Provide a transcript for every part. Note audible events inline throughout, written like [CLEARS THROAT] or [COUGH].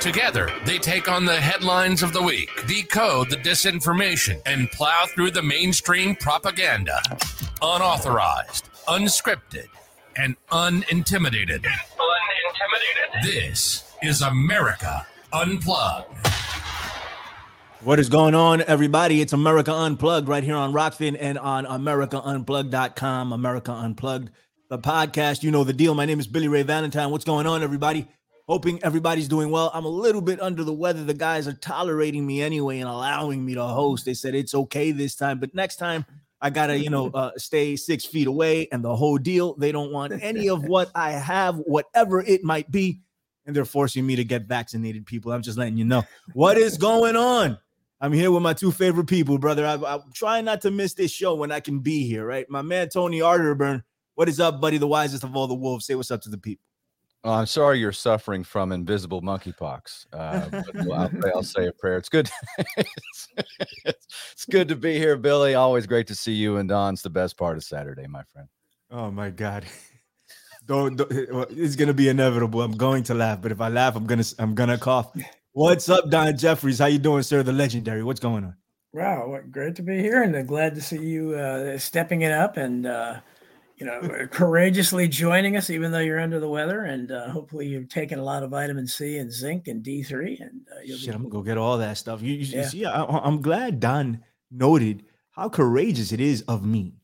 Together, they take on the headlines of the week, decode the disinformation, and plow through the mainstream propaganda. Unauthorized, unscripted, and unintimidated. Unintimidated. This is America Unplugged. What is going on, everybody? It's America Unplugged right here on Rokfin and on AmericaUnplugged.com. America Unplugged, the podcast. You know the deal. My name is Billy Ray Valentine. What's going on, everybody? Hoping everybody's doing well. I'm a little bit under the weather. The guys are tolerating me anyway and allowing me to host. They said it's okay this time, but next time I gotta, you know, uh, stay six feet away and the whole deal. They don't want any of what I have, whatever it might be, and they're forcing me to get vaccinated. People, I'm just letting you know what is going on. I'm here with my two favorite people, brother. I, I'm trying not to miss this show when I can be here, right? My man Tony Arterburn. What is up, buddy? The wisest of all the wolves. Say what's up to the people. Oh, I'm sorry you're suffering from invisible monkeypox. Uh, but I'll, I'll, say a prayer. It's good. it's, [LAUGHS] it's good to be here, Billy. Always great to see you. And Don's the best part of Saturday, my friend. Oh my God. [LAUGHS] Don't, don't it's gonna be inevitable. I'm going to laugh, but if I laugh, I'm gonna I'm gonna cough. What's up, Don Jeffries? How you doing, sir? The legendary. What's going on? Wow, what, great to be here, and uh, glad to see you uh, stepping it up and uh, you know courageously joining us, even though you're under the weather. And uh, hopefully, you've taken a lot of vitamin C and zinc and D three. And uh, you'll Shit, be- I'm gonna go get all that stuff. You, you Yeah. see, I, I'm glad Don noted how courageous it is of me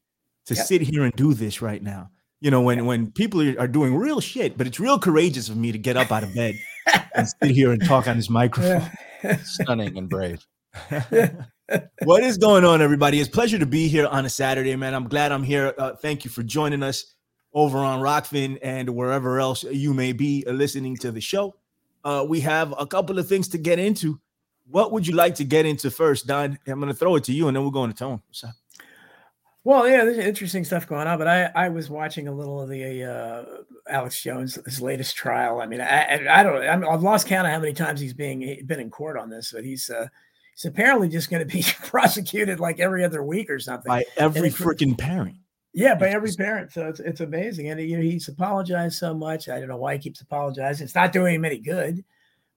to Yep. sit here and do this right now. You know, when when people are, are doing real shit, but it's real courageous of me to get up out of bed and sit here and talk on this [LAUGHS] microphone. Stunning and brave. [LAUGHS] [LAUGHS] what is going on, everybody? It's pleasure to be here on a Saturday, man. I'm glad I'm here. Uh, thank you for joining us over on Rokfin and wherever else you may be listening to the show. Uh, we have a couple of things to get into. What would you like to get into first, Don? I'm going to throw it to you, and then we're going to Tone. Up? Well, yeah, there's interesting stuff going on, but I, I was watching a little of the uh, Alex Jones his latest trial. I mean, I I I don't I'm, I've lost count of how many times he's being been in court on this, but he's uh, he's apparently just going to be [LAUGHS] prosecuted like every other week or something. By every freaking parent. Yeah, by every parent. So it's it's amazing, and you know, he's apologized so much. I don't know why he keeps apologizing. It's not doing him any good,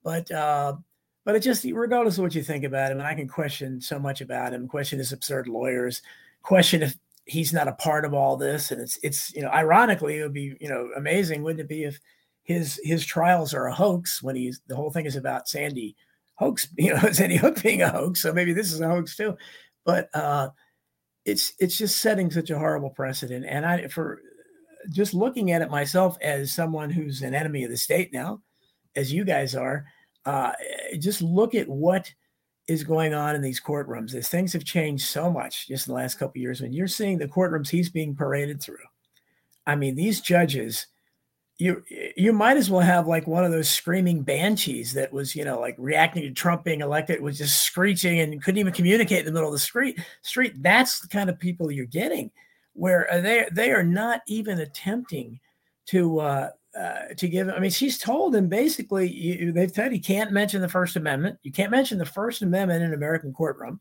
but uh, but it just regardless of what you think about him, and I can question so much about him. Question his absurd lawyers. Question if he's not a part of all this, and it's it's you know, ironically, it would be you know amazing, wouldn't it be if his his trials are a hoax when he's the whole thing is about Sandy hoax, [LAUGHS] you know, Sandy Hook being a hoax. So maybe this is a hoax too, but. uh it's it's just setting such a horrible precedent and i for just looking at it myself as someone who's an enemy of the state now as you guys are uh, just look at what is going on in these courtrooms as things have changed so much just in the last couple years when you're seeing the courtrooms he's being paraded through i mean these judges you you might as well have like one of those screaming banshees that was you know like reacting to Trump being elected was just screeching and couldn't even communicate in the middle of the street street. That's the kind of people you're getting where uh, they they are not even attempting to uh, uh, to give I mean she's told him basically you, they've said he can't mention the First Amendment you can't mention the First Amendment in an American courtroom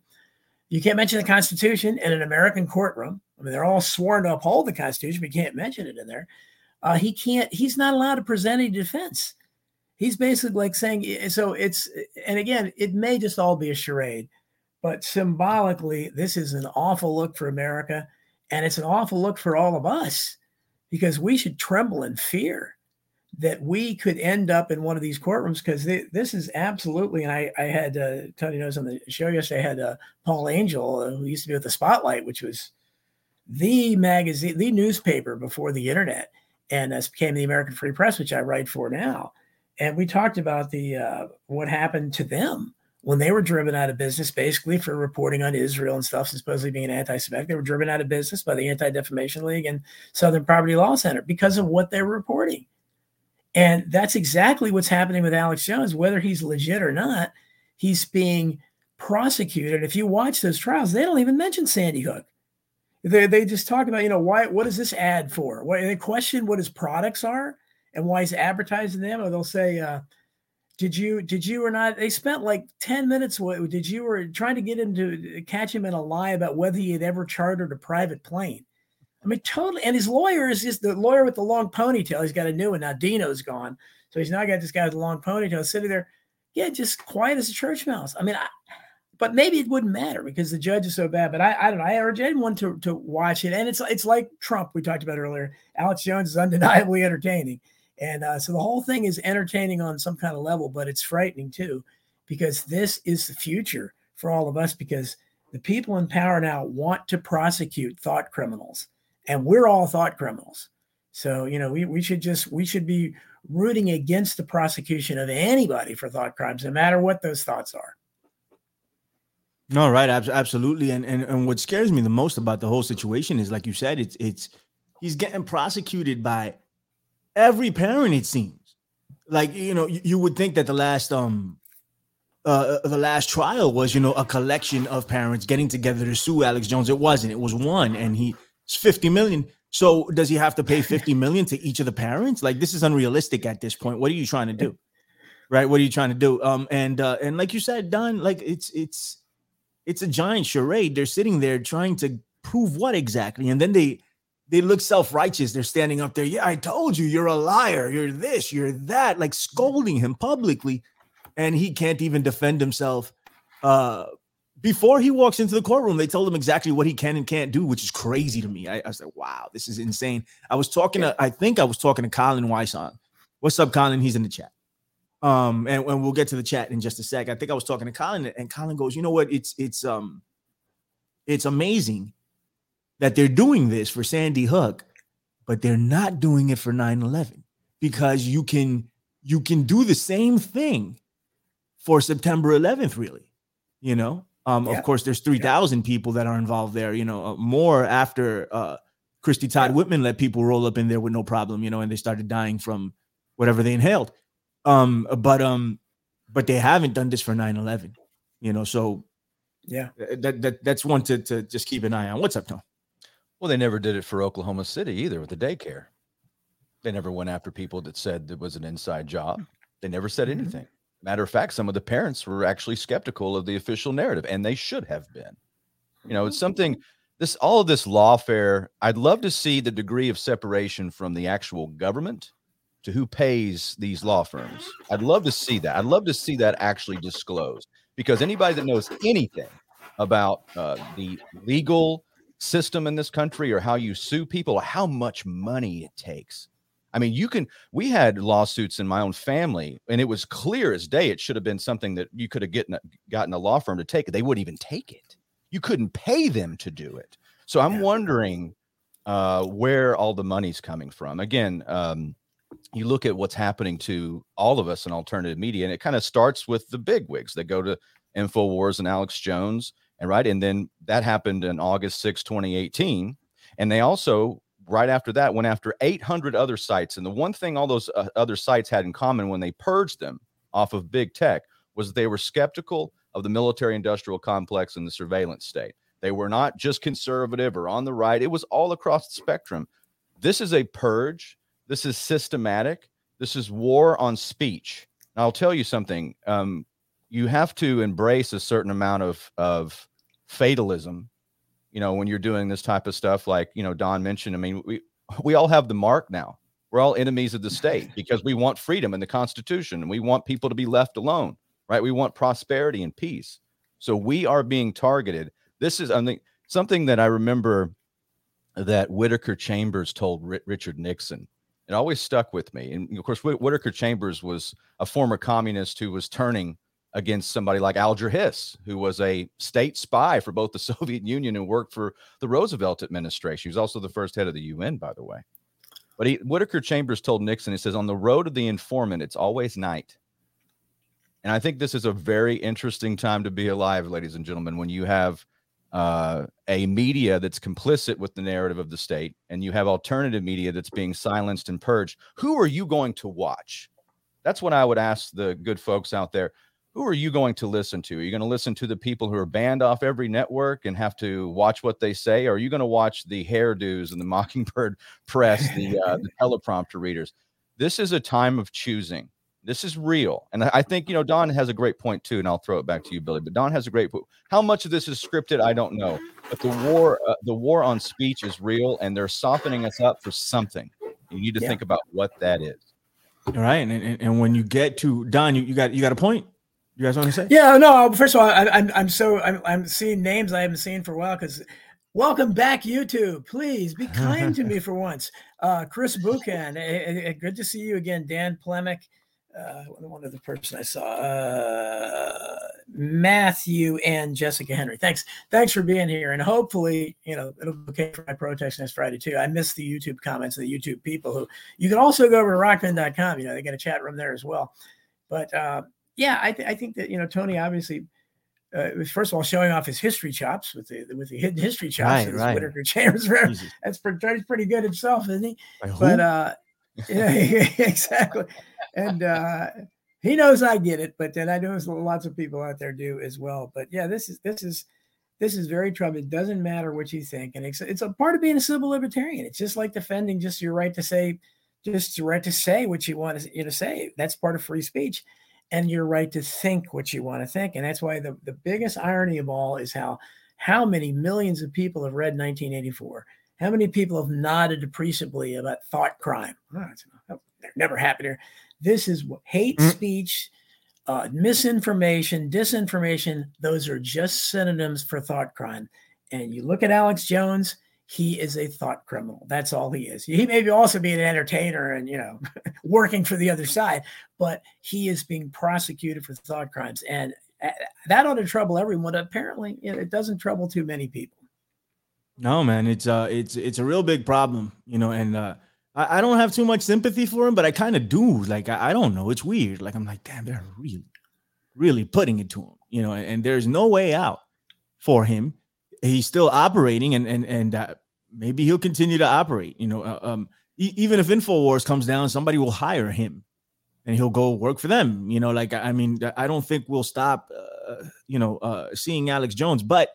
you can't mention the Constitution in an American courtroom. I mean they're all sworn to uphold the Constitution but you can't mention it in there uh, he can't he's not allowed to present any defense. He's basically like saying so it's and again it may just all be a charade but symbolically this is an awful look for america and it's an awful look for all of us because we should tremble in fear that we could end up in one of these courtrooms because this is absolutely and i, I had uh, tony knows on the show yesterday i had uh, paul angel uh, who used to be with the spotlight which was the magazine the newspaper before the internet and this became the American Free Press, which I write for now. And we talked about the uh, what happened to them when they were driven out of business, basically for reporting on Israel and stuff, supposedly being an anti-Semitic. They were driven out of business by the Anti Defamation League and Southern Poverty Law Center because of what they were reporting. And that's exactly what's happening with Alex Jones, whether he's legit or not. He's being prosecuted. If you watch those trials, they don't even mention Sandy Hook. They, they just talk about, you know, why, what is this ad for? What, they question what his products are and why he's advertising them. Or they'll say, uh, did you, did you or not? They spent like 10 minutes. Did you were trying to get him to catch him in a lie about whether he had ever chartered a private plane. I mean, totally. And his lawyer is just the lawyer with the long ponytail. He's got a new one now. Dino's gone, so he's now got this guy with the long ponytail sitting there, yeah, just quiet as a church mouse. I mean, I, but maybe it wouldn't matter because the judge is so bad. But I, I don't know. I urge anyone to to watch it, and it's it's like Trump we talked about earlier. Alex Jones is [LAUGHS] undeniably entertaining, and uh, so the whole thing is entertaining on some kind of level, but it's frightening too, because this is the future for all of us. Because the people in power now want to prosecute thought criminals and we're all thought criminals. So, you know, we, we should just, we should be rooting against the prosecution of anybody for thought crimes, no matter what those thoughts are. No, right. Ab- absolutely. And, and, and what scares me the most about the whole situation is, like you said, it's, it's, he's getting prosecuted by every parent, it seems like, you know, you, you would think that the last, um, uh, the last trial was, you know, a collection of parents getting together to sue Alex Jones. It wasn't. It was one, and he it's 50 million. So does he have to pay 50 [LAUGHS] million to each of the parents? Like this is unrealistic at this point. What are you trying to do? Right? What are you trying to do? Um and uh and like you said, Don, like it's it's it's a giant charade. They're sitting there trying to prove what exactly? And then they they look self-righteous. They're standing up there. Yeah, I told you you're a liar. You're this, you're that, like scolding him publicly. And he can't even defend himself uh before he walks into the courtroom, they told him exactly what he can and can't do, which is crazy to me. I, I like, wow, this is insane. I was talking to, I think I was talking to Colin Wysong. What's up, Colin? He's in the chat. Um, and, and we'll get to the chat in just a sec. I think I was talking to Colin, and Colin goes, you know what? It's it's um it's amazing that they're doing this for Sandy Hook, but they're not doing it for 9-11 because you can you can do the same thing for September 11th, really, you know um, yeah. Of course, there's 3,000 yeah. people that are involved there, you know, uh, more after uh, Christie Todd. Whitman let people roll up in there with no problem, you know, and they started dying from whatever they inhaled. Um, but um, but they haven't done this for 9-11, you know, so yeah, that, that that's one to, to just keep an eye on. What's up, Tom? Well, they never did it for Oklahoma City either with the daycare. They never went after people that said it was an inside job. They never said mm-hmm. anything. Matter of fact, some of the parents were actually skeptical of the official narrative, and they should have been. You know, it's mm-hmm. something this all of this lawfare. I'd love to see the degree of separation from the actual government to who pays these law firms. I'd love to see that. I'd love to see that actually disclosed because anybody that knows anything about uh, the legal system in this country or how you sue people, how much money it takes I mean, you can. We had lawsuits in my own family, and it was clear as day. It should have been something that you could have gotten gotten a law firm to take it. They wouldn't even take it. You couldn't pay them to do it. So I'm yeah. wondering uh, where all the money's coming from. Again, um, you look at what's happening to all of us in alternative media, and it kind of starts with the big wigs that go to Infowars and Alex Jones, and right, and then that happened in August 6, 2018. And they also right after that went after 800 other sites and the one thing all those uh, other sites had in common when they purged them off of big tech was they were skeptical of the military industrial complex and the surveillance state they were not just conservative or on the right it was all across the spectrum this is a purge this is systematic this is war on speech i'll tell you something um, you have to embrace a certain amount of of fatalism you know, when you're doing this type of stuff, like, you know, Don mentioned, I mean, we, we all have the mark now. We're all enemies of the state [LAUGHS] because we want freedom in the Constitution and we want people to be left alone, right? We want prosperity and peace. So we are being targeted. This is, I think, something that I remember that Whittaker Chambers told R- Richard Nixon. It always stuck with me. And of course, Whittaker Chambers was a former communist who was turning against somebody like Alger Hiss, who was a state spy for both the [LAUGHS] Soviet Union and worked for the Roosevelt administration. He was also the first head of the UN, by the way. But he, Whittaker Chambers told Nixon, he says, on the road of the informant, it's always night. And I think this is a very interesting time to be alive, ladies and gentlemen, when you have uh, a media that's complicit with the narrative of the state and you have alternative media that's being silenced and purged. Who are you going to watch? That's what I would ask the good folks out there who are you going to listen to? Are you going to listen to the people who are banned off every network and have to watch what they say? Or are you going to watch the hairdos and the [LAUGHS] Mockingbird press, the, uh, the [LAUGHS] teleprompter readers? This is a time of choosing. This is real. And I think, you know, Don has a great point too. And I'll throw it back to you, Billy. But Don has a great point. How much of this is scripted? I don't know. But the war, uh, the war on speech is real and they're softening us up for something. You need to Yeah. think about what that is. All right, and, and and when you get to Don, you, you got you got a point. You guys want to say? Yeah, no. First of all, I, I'm I'm so I'm I'm seeing names I haven't seen for a while because welcome back YouTube. Please be kind to me [LAUGHS] for once. Uh, Chris Buchan, eh, eh, good to see you again. Dan Plemick, uh, one other person I saw, uh, Matthew and Jessica Henry. Thanks, thanks for being here, and hopefully, you know, it'll be okay for my protest next Friday too. I missed the YouTube comments of the YouTube people who you can also go over to rokfin.com. You know, they got a chat room there as well. But uh, yeah, I, th- I think that you know Tony obviously uh, was first of all showing off his history chops with the with the hidden history chops. Right, right. Whittaker Chambers. [LAUGHS] That's pretty, pretty good himself, isn't he? Who? But uh, yeah, [LAUGHS] exactly. And uh, he knows I get it, but then I know lots of people out there do as well. But yeah, this is this is this is very troubling. It doesn't matter what you think, and it's it's a part of being a civil libertarian. It's just like defending just your right to say, just your right to say what you want to, you to say. That's part of free speech, and your right to think what you want to think. And that's why the the biggest irony of all is how how many millions of people have read 1984. How many people have nodded appreciably about thought crime? Oh, it's never happened here. This is what hate Mm. speech, uh, misinformation, disinformation. Those are just synonyms for thought crime. And you look at Alex Jones, he is a thought criminal. That's all he is. He may be also be an entertainer and you know [LAUGHS] working for the other side, but he is being prosecuted for thought crimes, and uh, that ought to trouble everyone. Apparently, you know, it doesn't trouble too many people. No, man, it's uh, it's it's a real big problem, you know, and uh, I, I don't have too much sympathy for him, but I kind of do. Like, I, I don't know, it's weird. Like, I'm like, damn, they're really, really putting it to him, you know, and, and there's no way out for him. He's still operating, and and and uh, maybe he'll continue to operate. You know, uh, um, e- even if Infowars comes down, somebody will hire him, and he'll go work for them. You know, like I I mean, I don't think we'll stop, uh, you know, uh, seeing Alex Jones, but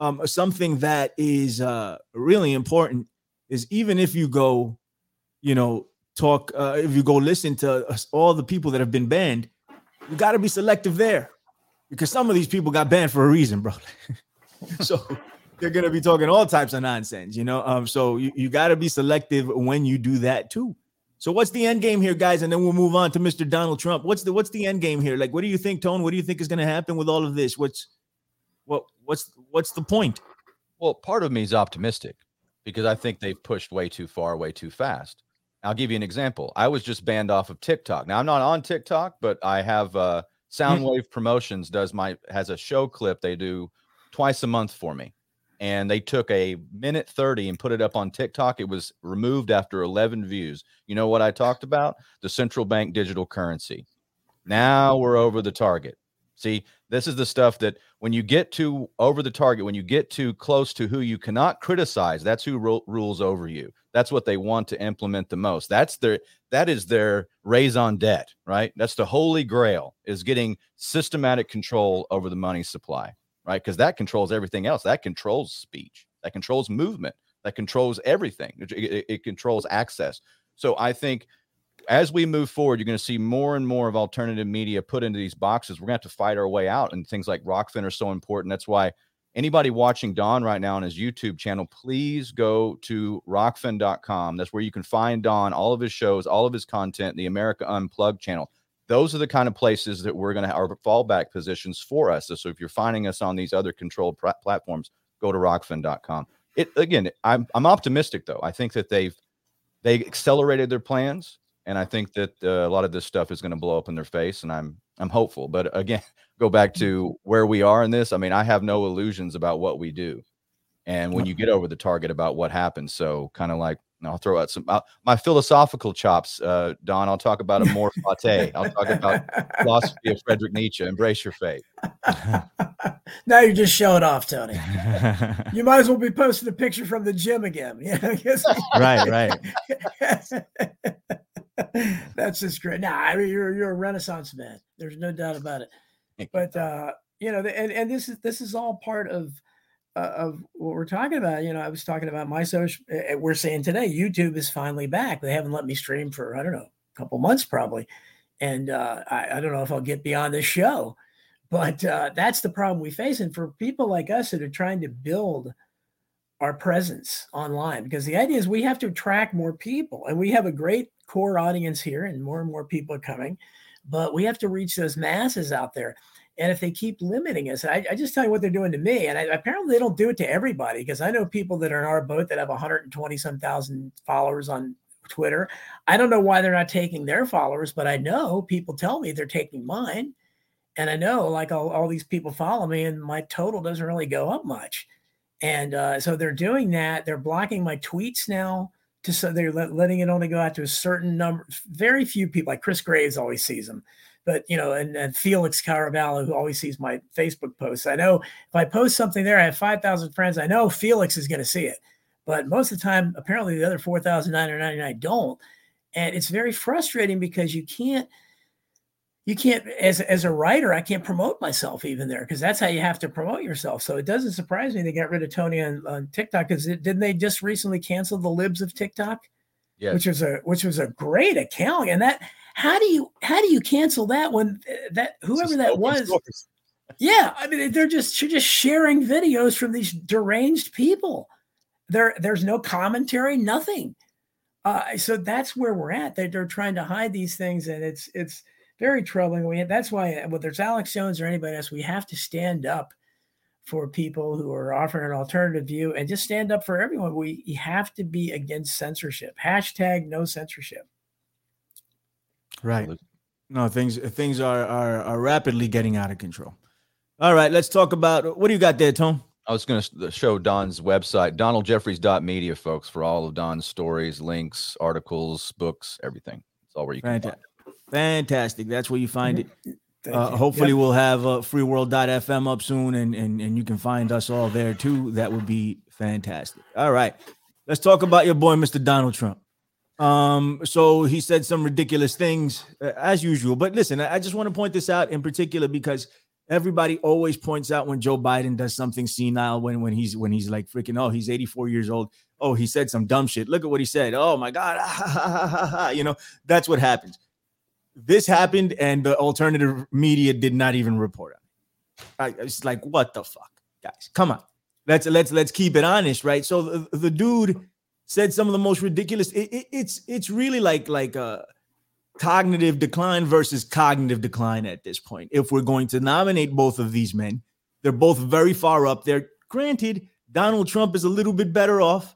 um, something that is uh, really important is even if you go, you know, talk, uh, if you go listen to us- all the people that have been banned, you got to be selective there because some of these people got banned for a reason, bro. [LAUGHS] so they're gonna be talking all types of nonsense, you know. Um, so you, you got to be selective when you do that too. So what's the end game here, guys? And then we'll move on to Mr. Donald Trump. What's the what's the end game here? Like, what do you think, Tone? What do you think is going to happen with all of this? What's what what's what's the point? Well, part of me is optimistic because I think they've pushed way too far, way too fast. I'll give you an example. I was just banned off of TikTok. Now I'm not on TikTok, but I have uh Soundwave Promotions does my has a show clip they do twice a month for me. And they took a minute 30 and put it up on TikTok. It was removed after 11 views. You know what I talked about? The central bank digital currency. Now we're over the target. See, this is the stuff that when you get to over the target, when you get too close to who you cannot criticize, that's who ru- rules over you. That's what they want to implement the most. That's their that is their raison d'etre, right? That's the holy grail is getting systematic control over the money supply, right? Because that controls everything else. That controls speech. That controls movement. That controls everything. It, it- it controls access. So I think as we move forward, you're going to see more and more of alternative media put into these boxes. We're going to have to fight our way out, and things like Rokfin are so important. That's why anybody watching Don right now on his YouTube channel, please go to rokfin.com. That's where you can find Don, all of his shows, all of his content, the America Unplugged channel. Those are the kind of places that we're going to have our fallback positions for us. So if you're finding us on these other controlled pr- platforms, go to rokfin.com. It again, I'm I'm optimistic though. I think that they've they accelerated their plans and I think that uh, a lot of this stuff is going to blow up in their face, and I'm I'm hopeful. But again, [LAUGHS] go back to where we are in this. I mean, I have no illusions about what we do, and when you get over the target about what happens, so kind of like I'll throw out some uh, my philosophical chops, uh, Don. I'll talk about amor fati. I'll talk about philosophy of Frederick Nietzsche. Embrace your fate. [LAUGHS] now you're just showing off, Tony. [LAUGHS] You might as well be posting a picture from the gym again. Yeah, right, right. [LAUGHS] That's just great. Nah, I mean, you're you're a renaissance man. There's no doubt about it. but uh, you know, and and this is this is all part of uh, of what we're talking about. You know, I was talking about my social. We're saying today, YouTube is finally back. They haven't let me stream for I don't know a couple months probably, and uh, I, I don't know if I'll get beyond this show. But uh, that's the problem we face, and for people like us that are trying to build our presence online, because the idea is we have to attract more people, and we have a great core audience here, and more and more people are coming, but we have to reach those masses out there. And if they keep limiting us, I, I just tell you what they're doing to me. And I, apparently they don't do it to everybody because I know people that are in our boat that have 120 some thousand followers on Twitter. I don't know why they're not taking their followers, but I know people tell me they're taking mine. And I know like all, all these people follow me and my total doesn't really go up much. And uh, so they're doing that. They're blocking my tweets now. To, so they're let, letting it only go out to a certain number. Very few people, like Chris Graves, always sees them but you know, and, and Felix Caraballo, who always sees my Facebook posts. I know if I post something there, I have 5,000 friends. I know Felix is going to see it, but most of the time, apparently the other 4,999 don't. And it's very frustrating because you can't, you can't, as, as a writer, I can't promote myself even there because that's how you have to promote yourself. So it doesn't surprise me they got rid of Tony on, on TikTok because didn't they just recently cancel the libs of TikTok? Yes. which was a which was a great account and that how do you how do you cancel that when uh, that whoever that was yeah i mean they're just they're just sharing videos from these deranged people there there's no commentary nothing uh, so that's where we're at they, they're trying to hide these things and it's it's very troubling we that's why uh, whether it's alex jones or anybody else we have to stand up for people who are offering an alternative view and just stand up for everyone we have to be against censorship hashtag no censorship Right. No, things things are, are are rapidly getting out of control. All right, let's talk about what do you got there, Tom? I was going to show Don's website, donaldjeffries.media, folks, for all of Don's stories, links, articles, books, everything. It's all where you can find Fantastic. Fantastic. That's where you find it. Uh, hopefully, Yep. we'll have uh, freeworld.fm up soon, and, and and you can find us all there too. That would be fantastic. All right, let's talk about your boy, Mr. Donald Trump. Um, so he said some ridiculous things uh, as usual. But listen, I I just want to point this out in particular because everybody always points out when Joe Biden does something senile when when he's when he's like freaking oh he's 84 years old. Oh, he said some dumb shit. Look at what he said. Oh my god, [LAUGHS] you know that's what happens this happened and the alternative media did not even report on it. I, it's like, what the fuck, guys? Come on, let's let's let's keep it honest, right? So the, the dude said some of the most ridiculous. It, it, it's it's really like like a cognitive decline versus cognitive decline at this point. If we're going to nominate both of these men, they're both very far up there. Granted, Donald Trump is a little bit better off.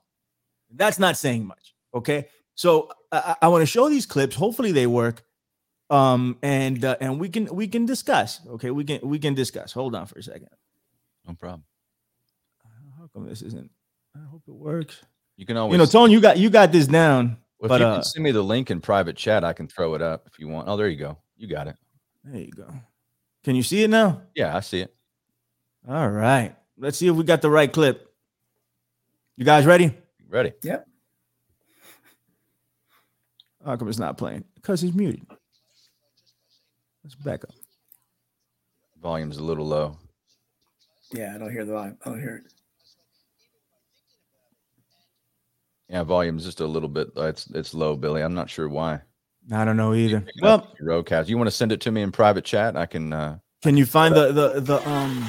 That's not saying much. Okay, so I, I want to show these clips. Hopefully, they work um and uh, and we can we can discuss okay we can we can discuss hold on for a second No problem. how come this isn't i hope it works You can always, you know tone you got you got this down if but, you uh, can send me the link in private chat, I can throw it up if you want. Oh, there you go. You got it. there you go can you see it now Yeah, I see it. all right let's see if we got the right clip you guys ready Ready? Yep. how come it's not playing because it's muted let's back up Volume's a little low. Yeah, I don't hear the volume. I don't hear it. Yeah, volume's just a little bit. uh, It's it's low, Billy. I'm not sure why. i don't know either well your roadcast. You want to send it to me in private chat? I can. uh can you find the the the um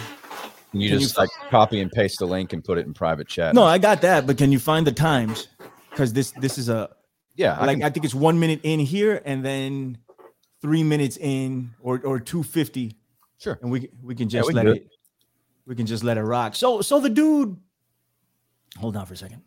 Can you Can you just like copy and paste the link and put it in private chat? no i got that but can you find the times because this this is a Yeah, I like can- I think it's one minute in here and then three minutes in or or two fifty, sure. and we we can Yeah, just we let it, we can just let it rock. So so the dude, hold on for a second.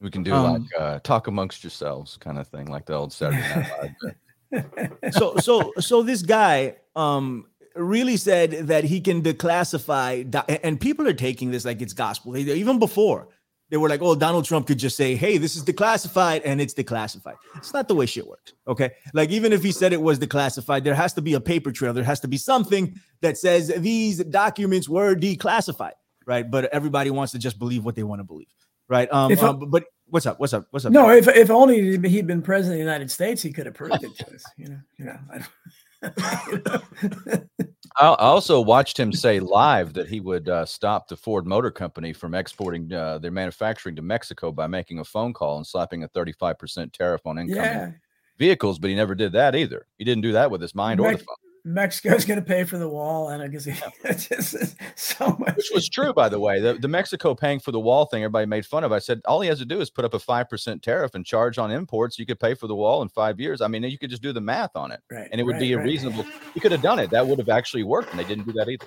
We can do Um, like uh, talk amongst yourselves kind of thing, like the old Saturday Night Live. [LAUGHS] So so so this guy um really said that he can declassify, and people are taking this like it's gospel. Even before they were like, oh, Donald Trump could just say, hey, this is declassified, and it's declassified. It's not the way shit works. Okay. Like, even if he said it was declassified, there has to be a paper trail. There has to be something that says these documents were declassified. Right. But everybody wants to just believe what they want to believe. Right. Um, If um, but what's up? What's up? What's up? No, if if only he'd been president of the United States, he could have proved it to us. You know, you know. I [LAUGHS] don't- I I also watched him say live that he would uh, stop the Ford Motor Company from exporting uh, their manufacturing to Mexico by making a phone call and slapping a 35% tariff on incoming yeah, vehicles, but he never did that either. He didn't do that with his mind or the phone, Mexico's going to pay for the wall, and I guess [LAUGHS] it's just so much. which was true, by the way. The, the Mexico paying for the wall thing, everybody made fun of. I said all he has to do is put up a 5% tariff and charge on imports. You could pay for the wall in five years. I mean, you could just do the math on it. right, and it would right, be a right. reasonable. You could have done it. That would have actually worked, and they didn't do that either.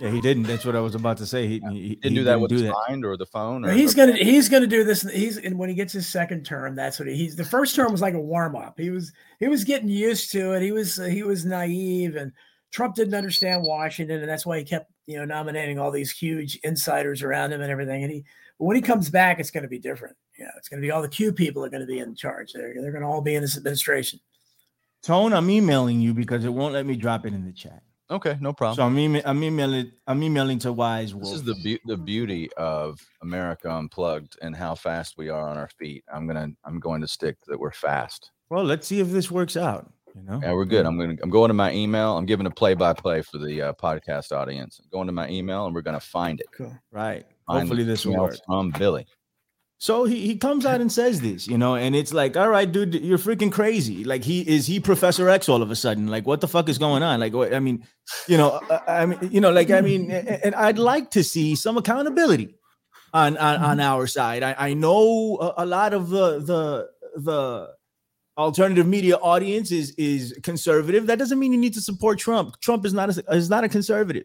Yeah, he didn't. That's what I was about to say. He, he, he Didn't do that with his that. mind or the phone. Or, Well, he's gonna he's gonna do this. He's and when he gets his second term, that's what he, he's. The first term was like a warm up. He was he was getting used to it. He was he was naive, and Trump didn't understand Washington, and that's why he kept you know nominating all these huge insiders around him and everything. And he when he comes back, it's going to be different. Yeah, it's going to be all the Q people are going to be in charge. They're they're going to all be in this administration. Tone, I'm emailing you because it won't let me drop it in the chat. Okay, no problem. So I'm, ema- I'm emailing. I'm emailing to Wise Wolf. This is the beau- the beauty of America Unplugged and how fast we are on our feet. I'm gonna I'm going to stick that we're fast. well, let's see if this works out. You know. Yeah, we're good. I'm gonna I'm going to my email. I'm giving a play by play for the uh, podcast audience. I'm going to my email and we're gonna find it. Cool. Right. Find Hopefully this will email work. from Billy. So he, he comes out and says this, you know, and it's like, all right, dude, you're freaking crazy. Like he is he Professor X all of a sudden? Like what the fuck is going on? Like what, I mean, you know, I, I mean, you know, like I mean, and I'd like to see some accountability on on, on mm-hmm. our side. I, I know a, a lot of the the the alternative media audience is is conservative. That doesn't mean you need to support Trump. Trump is not a, is not a conservative,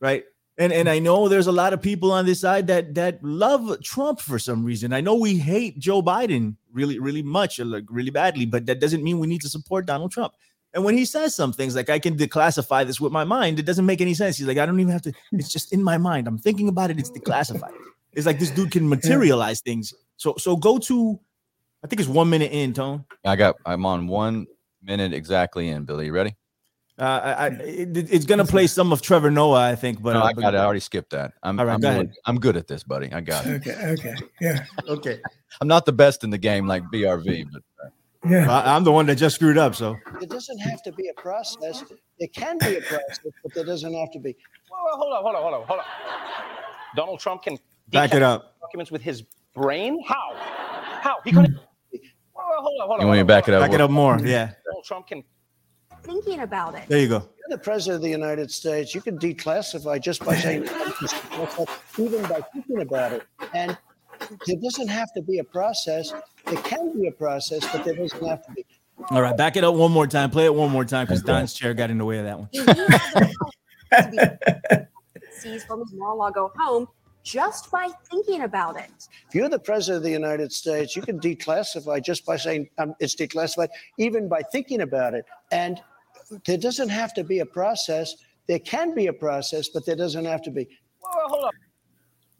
right? And and I know there's a lot of people on this side that that love Trump for some reason. I know we hate Joe Biden really really much, uh, like really badly, but that doesn't mean we need to support Donald Trump. And when he says some things like I can declassify this with my mind, it doesn't make any sense. He's like, I don't even have to, it's just in my mind. I'm thinking about it, it's declassified. It's like this dude can materialize things. So so go to I think it's one minute in, Tone. I got I'm on one minute exactly in. Billy, you ready? Uh, I, I, it, it's gonna play some of Trevor Noah, I think, but no, uh, I got it. I already skipped that. I'm All right, I'm, go really- I'm good at this, buddy. I got it. Okay. Okay. Yeah. okay. I'm not the best in the game like BRV, but uh, Yeah. I, I'm the one that just screwed up. So It doesn't have to be a process. It can be a process, but there doesn't have to be. Well, well, hold on, hold on, hold on, hold on. Donald Trump can back it up. documents with his brain? How? How? He couldn't. Well, well, hold on, hold on. you want me to back it up? Back it up more. Yeah. Donald Trump can thinking about it. There you go. You're the president of the United States. You can declassify just by saying, [LAUGHS] even by thinking about it. And there doesn't have to be a process. There can be a process, but there doesn't have to be. All right, back it up one more time. Play it one more time because Don's chair got in the way of that one. He has the power to be seized from his Mar-a-Lago home just by thinking about it. If you're the president of the United States, you can declassify just by saying um, it's declassified, even by thinking about it. And there doesn't have to be a process. There can be a process, but there doesn't have to be. well, well, hold on.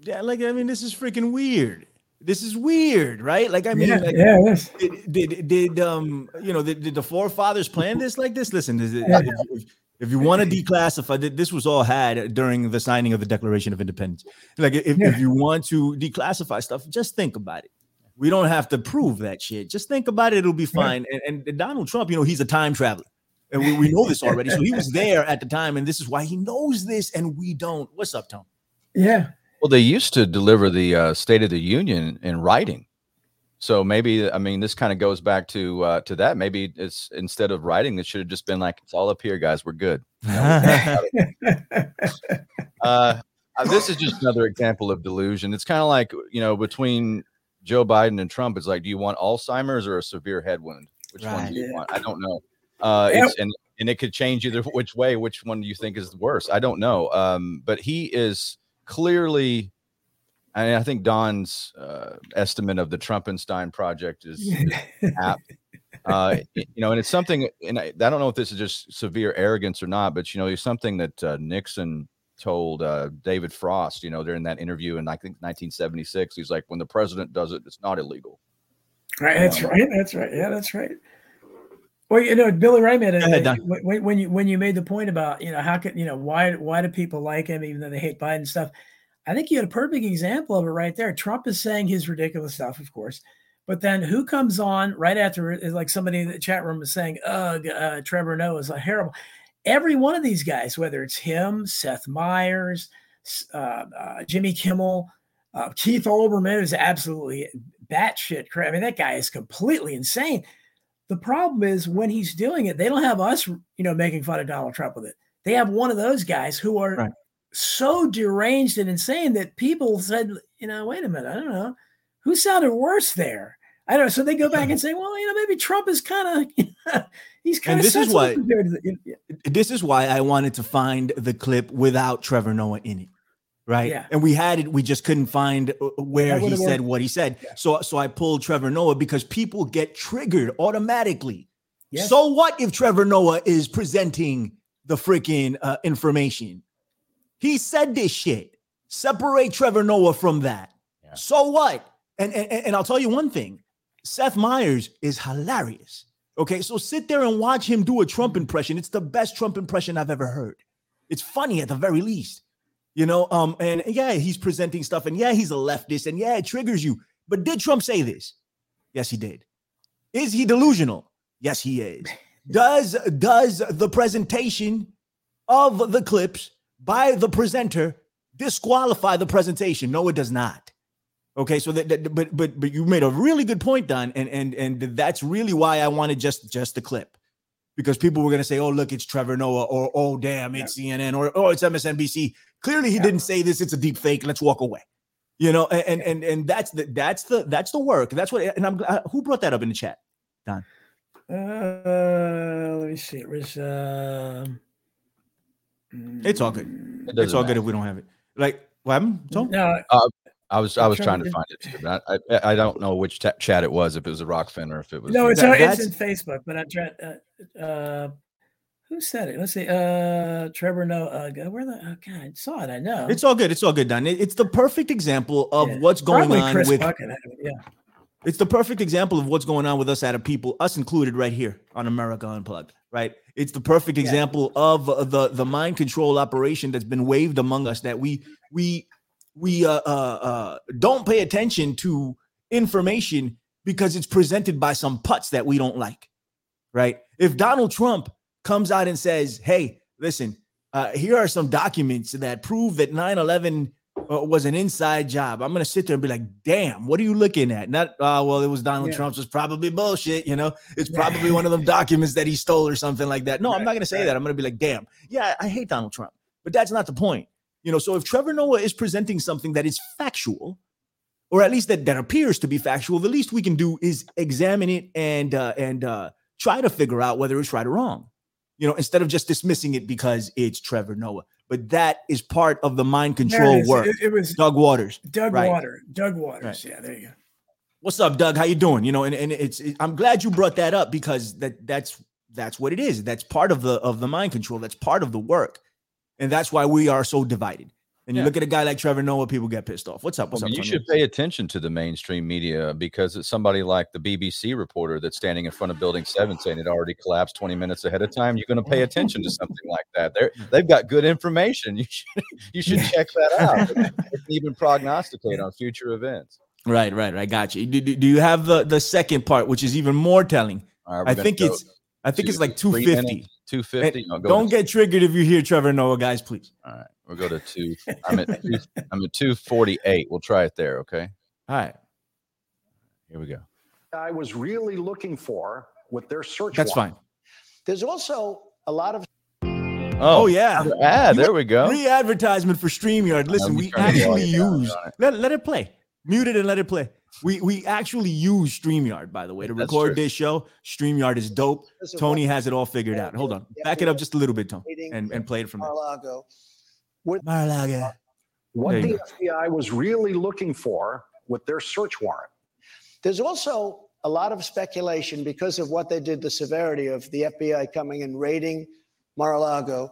Yeah, like I mean, this is freaking weird. This is weird, right? Like I mean, yeah. like, yeah. Yes. did, did did um you know did, did the forefathers plan this like this? Listen, is it, if, if, if you want to declassify, this was all had during the signing of the Declaration of Independence. Like if, if you want to declassify stuff, just think about it. We don't have to prove that shit. Just think about it; it'll be fine. And, and Donald Trump, you know, he's a time traveler. And we, we know this [LAUGHS] already. So he was there at the time, and this is why he knows this, and we don't. What's up, Tom? Yeah. Well, they used to deliver the uh, State of the Union in writing. So maybe I mean this kind of goes back to uh, to that. Maybe it's instead of writing, it should have just been like it's all up here, guys. We're good. [LAUGHS] Uh, uh, this is just another example of delusion. It's kind of like you know between Joe Biden and Trump. It's like, do you want Alzheimer's or a severe head wound? Which one do you want? I don't know. Uh, and and it could change either which way. Which one do you think is worse? I don't know. Um, but he is clearly. I, I think Don's uh, estimate of the Trumpenstein project is, is apt. [LAUGHS] Uh, you know, and it's something, and I, I don't know if this is just severe arrogance or not, but you know, it's something that uh, Nixon told uh, David Frost, you know, during that interview in I think 1976. He's like, when the president does it, it's not illegal. Right. That's right. That's right. Yeah, that's right. Well, you know, Billy Ray made it when, when you when you made the point about you know how could you know why why do people like him even though they hate Biden stuff. I think you had a perfect example of it right there. Trump is saying his ridiculous stuff, of course, But then who comes on right after it is like somebody in the chat room is saying, "Ugh, uh, Trevor Noah is a terrible." Every one of these guys, whether it's him, Seth Meyers, uh, uh, Jimmy Kimmel, uh, Keith Olbermann is absolutely batshit crazy. I mean, that guy is completely insane. The problem is when he's doing it, they don't have us, you know, making fun of Donald Trump with it. They have one of those guys who are Right. so deranged and insane that people said, you know, wait a minute, I don't know who sounded worse there. I don't know. So they go back and [LAUGHS] say, well, you know, maybe Trump is kind of [LAUGHS] he's kind And of this is why- the, this is why I wanted to find the clip without Trevor Noah in it. Right. Yeah. And we had it, we just couldn't find uh, where he said what he said. So so I pulled Trevor Noah because people get triggered automatically. Yes. So what if Trevor Noah is presenting the freaking uh, information? He said this shit. Separate Trevor Noah from that. Yeah. So what? And, and and I'll tell you one thing. Seth Meyers is hilarious. Okay, so sit there and watch him do a Trump impression. It's the best Trump impression I've ever heard. It's funny at the very least. You know, um, and yeah, he's presenting stuff, and yeah, he's a leftist, and yeah, it triggers you. But did Trump say this? Yes, he did. Is he delusional? Yes, he is. [LAUGHS] Does does the presentation of the clips by the presenter disqualify the presentation? No, it does not. Okay, so that, that- but but but you made a really good point, Don, and and and that's really why I wanted just just the clip because people were going to say, "Oh, look, it's Trevor Noah," or "Oh, damn, it's CNN," or "Oh, it's MSNBC." Clearly, he didn't say this. It's a deep fake. Let's walk away. You know, and and and, and that's the that's the that's the work. That's what. And I'm glad. Who brought that up in the chat? Uh, let me see. It was. Um, It's all good. mm, It It's doesn't all good if we don't have it. Like, what happened? Tom? No, I was I'm was trying trying to to find it too. I, I I don't know which ta- chat it was. If it was a Rokfin or if it was no, it's, That- it's in Facebook, but I'm trying. Uh, uh, who said it? Let's see. Uh, Trevor. No. Uh, where the? Oh, God, I saw it. I know. It's all good. It's all good, Don. It- It's the perfect example of Yeah. what's going Probably on Chris with. Yeah. It's the perfect example of what's going on with us out of people, us included, right here on America Unplugged. Right? It's the perfect Yeah. example of uh, the the mind control operation that's been waved among us. That we we we uh, uh, uh, don't pay attention to information because it's presented by some putts that we don't like. Right? If Donald Trump comes out and says, "Hey, listen, uh, here are some documents that prove that 9/11 uh, was an inside job. I'm gonna sit there and be like, "Damn, what are you looking at?" Not, uh, well, it was Donald Yeah. Trump's. Was probably bullshit. You know, it's probably one of them documents that he stole or something like that. No, I'm not gonna say right. that. I'm gonna be like, "Damn, yeah, I hate Donald Trump," but that's not the point. You know, so if Trevor Noah is presenting something that is factual, or at least that that appears to be factual, the least we can do is examine it and uh, and uh, try to figure out whether it's right or wrong. You know, instead of just dismissing it because it's Trevor Noah. But that is part of the mind it control work. It, it was Doug Waters. Doug right. Water. Doug Waters. Right. Yeah. There you go. What's up, Doug? How you doing? You know, and, and it's it- I'm glad you brought that up because that that's that's what it is. That's part of the of the mind control. That's part of the work, and that's why we are so divided. And you Yeah. look at a guy like Trevor Noah, people get pissed off. What's up? What's mean, up? you should pay attention to the mainstream media because it's somebody like the BBC reporter that's standing in front of Building Seven saying it already collapsed 20 minutes ahead of time. You're going to pay attention to something like that. They're [LAUGHS] they've got good information. You should you should check that out. [LAUGHS] They can even prognosticate on future events. Right, right, right. Got you. Do, do, do you have the the second part, which is even more telling? All right, we're I think go it's I think it's like 250. minutes, 250. No, go Don't to- get triggered if you hear Trevor Noah, guys, please. All right, we'll go to two. [LAUGHS] I'm at two, I'm at 248. We'll try it there. Okay, All right. here we go. I was really looking for with their search That's warrant. fine. There's also a lot of Oh, yeah. Ah, there we go. Re advertisement for StreamYard. Listen, we actually use let, let it play. Mute it and let it play. We we actually use StreamYard, by the way, to That's record true. this show. StreamYard is dope. Tony has it all figured out. Hold on. Back it up just a little bit, Tony, and, and play it from there. Mar-a-Lago. Mar-a-Lago. What the FBI was really looking for with their search warrant. There's also a lot of speculation because of what they did, the severity of the FBI coming and raiding Mar-a-Lago.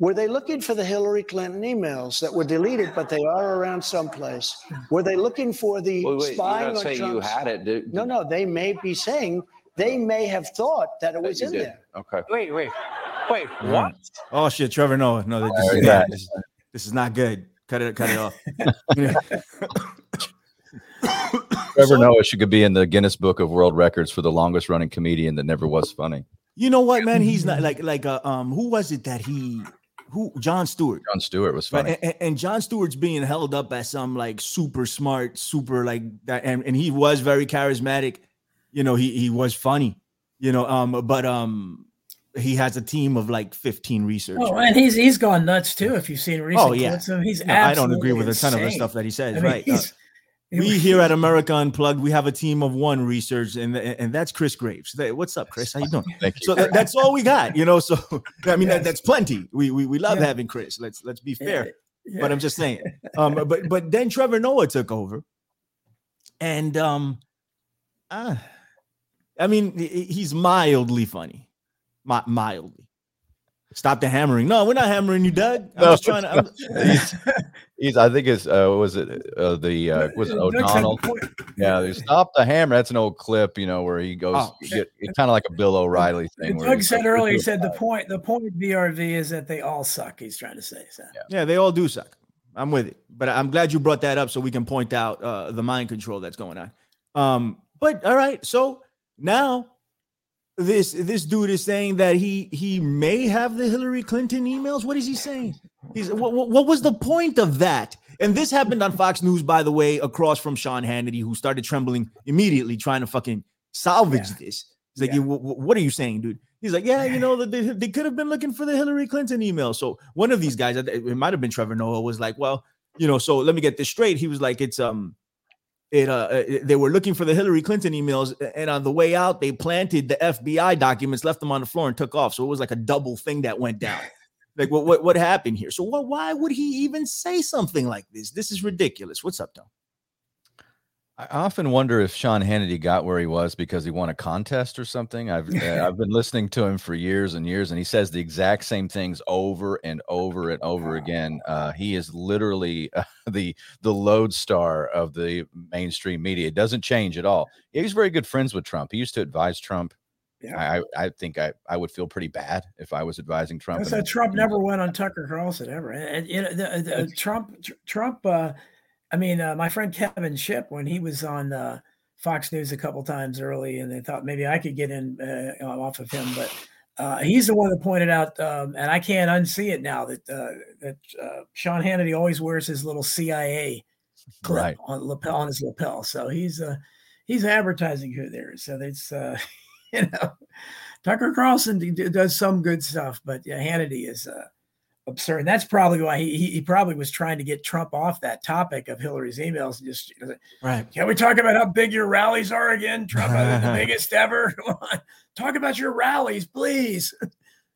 Were they looking for the Hillary Clinton emails that were deleted, but they are around someplace? Were they looking for the Wait, wait, you spying don't on say you Trump's- had it. Did, No, no, they may be saying they may have thought that it was you in did. there. Okay. Wait, wait, wait. What? Oh shit, Trevor Noah. No, this, There is you bad. This, is- this is not good. Cut it, cut it off. [LAUGHS] Trevor so- Noah should be in the Guinness Book of World Records for the longest running comedian that never was funny. You know what, man? He's not like like uh, um who was it that he who Jon Stewart. Jon Stewart was funny. and, and Jon Stewart's being held up as some like super smart, super like that, and, and he was very charismatic. You know, he he was funny. You know, um, but um, he has a team of like fifteen researchers. Oh, and he's he's gone nuts too. If you've seen recent Oh, yeah. clips of him, he's No, I don't agree absolutely with a ton of the stuff that he says. I mean, right? Uh, he's- we here at [LAUGHS] America Unplugged, we have a team of one research, and and that's Chris Graves. What's up, Chris? How you doing? Thank you. So that, that's all we got, you know. So [LAUGHS] I mean, that, that's plenty. We we, we love Yeah. having Chris. Let's let's be fair. Yeah. But I'm just saying. [LAUGHS] Um, but but then Trevor Noah took over, and um, uh, I mean, he's mildly funny, Mi- mildly. Stop the hammering. No, we're not hammering you, Doug. I'm No, just trying to. I'm- he's, he's, I think it's uh, was it uh, the uh, was it Doug said the O'Donnell? Yeah, they stop the hammer. That's an old clip, you know, where he goes, Oh, get, it's kind of like a Bill O'Reilly thing. where Doug he's said like, earlier, he said the point the point of BRV is that they all suck. He's trying to say. So. Yeah, they all do suck. I'm with it. But I'm glad you brought that up so we can point out uh, the mind control that's going on. Um, but all right, so now this this dude is saying that he he may have the Hillary Clinton emails. What is he saying? He's what, what, was the point of that? And this happened on Fox News, by the way, across from Sean Hannity, who started trembling immediately, trying to fucking salvage this. He's like, Yeah. "You- wh- wh- "What are you saying, dude?" He's like, "Yeah, you know, that they, they could have been looking for the Hillary Clinton email." So one of these guys, it might have been Trevor Noah, was like, "Well, you know, so let me get this straight." He was like, "It's um, it uh, uh, they were looking for the Hillary Clinton emails, and on the way out, they planted the FBI documents, left them on the floor, and took off. So it was like a double thing that went down." [LAUGHS] Like what what what happened here? So what? Why would he even say something like this? This is ridiculous. What's up, Tom? I often wonder if Sean Hannity got where he was because he won a contest or something. I've uh, [LAUGHS] I've been listening to him for years and years, and he says the exact same things over and over and over again. Uh, he is literally uh, [LAUGHS] the the lodestar of the mainstream media. It doesn't change at all. He's very good friends with Trump. He used to advise Trump. Yeah. I I think I I would feel pretty bad if I was advising Trump. Why Trump never went on Tucker Carlson ever. And, you know, the, the, Trump, Tr- Trump. Uh, I mean, uh, my friend Kevin Shipp, when he was on uh, Fox News a couple times early, and they thought maybe I could get in uh, off of him, but uh, he's the one that pointed out, um, and I can't unsee it now that uh, that uh, Sean Hannity always wears his little CIA clip Right. on lapel on his lapel. So he's uh, he's advertising who there is. So it's uh, [LAUGHS] you know. Tucker Carlson does some good stuff, but yeah, Hannity is uh, absurd. And that's probably why he, he he probably was trying to get Trump off that topic of Hillary's emails. And just Right. can we talk about how big your rallies are again, Trump? Are the [LAUGHS] biggest ever? [LAUGHS] Come on, talk about your rallies, please.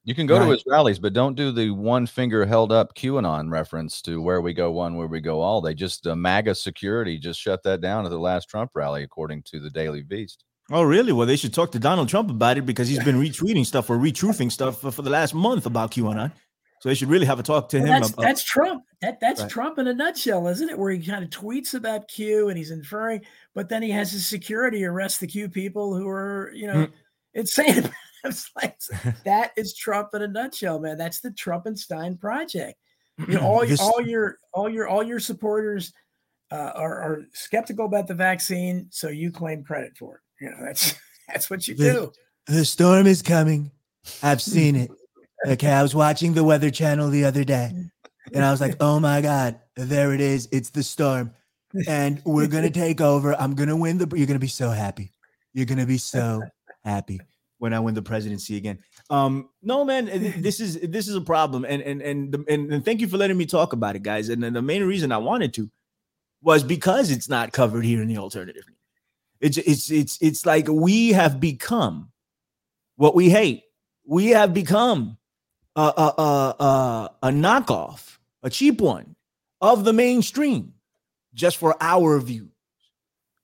You can go to his rallies, but don't do the one finger held up QAnon reference to where we go one, where we go all. They just uh, MAGA security just shut that down at the last Trump rally, according to the Daily Beast. Oh, really? Well, they should talk to Donald Trump about it because he's been retweeting stuff or retruthing stuff for, for the last month about QAnon. So they should really have a talk to Well, him. that's about, that's Trump. That that's Right. Trump in a nutshell, isn't it? Where he kind of tweets about Q and he's inferring, but then he has his security arrest the Q people who are, you know, Mm. insane. [LAUGHS] It's like [LAUGHS] that is Trump in a nutshell, man. That's the Trumpenstein project. You know, [CLEARS THROAT] all This- all your all your all your supporters uh, are, are skeptical about the vaccine, so you claim credit for it. You know, that's [LAUGHS] that's what you The- do. the storm is coming. I've seen it. Okay, I was watching the Weather Channel the other day, and I was like, "Oh my God, there it is! It's the storm, and we're gonna [LAUGHS] take over. I'm gonna win the. You're gonna be so happy. You're gonna be so happy when I win the presidency again." Um, no, man, this is this is a problem, and and and the- and, and thank you for letting me talk about it, guys. And, then the main reason I wanted to was because it's not covered here in the alternative. It's it's it's it's like we have become what we hate. We have become a a a, a, knockoff, a cheap one of the mainstream, just for our views,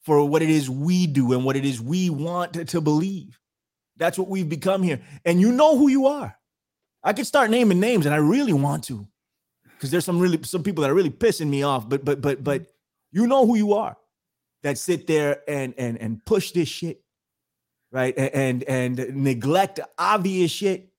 for what it is we do and what it is we want to, believe. That's what we've become here, and you know who you are. I could start naming names, and I really want to, because there's some really some people that are really pissing me off. But but but but you know who you are that sit there and and and push this shit right A- and and, neglect obvious shit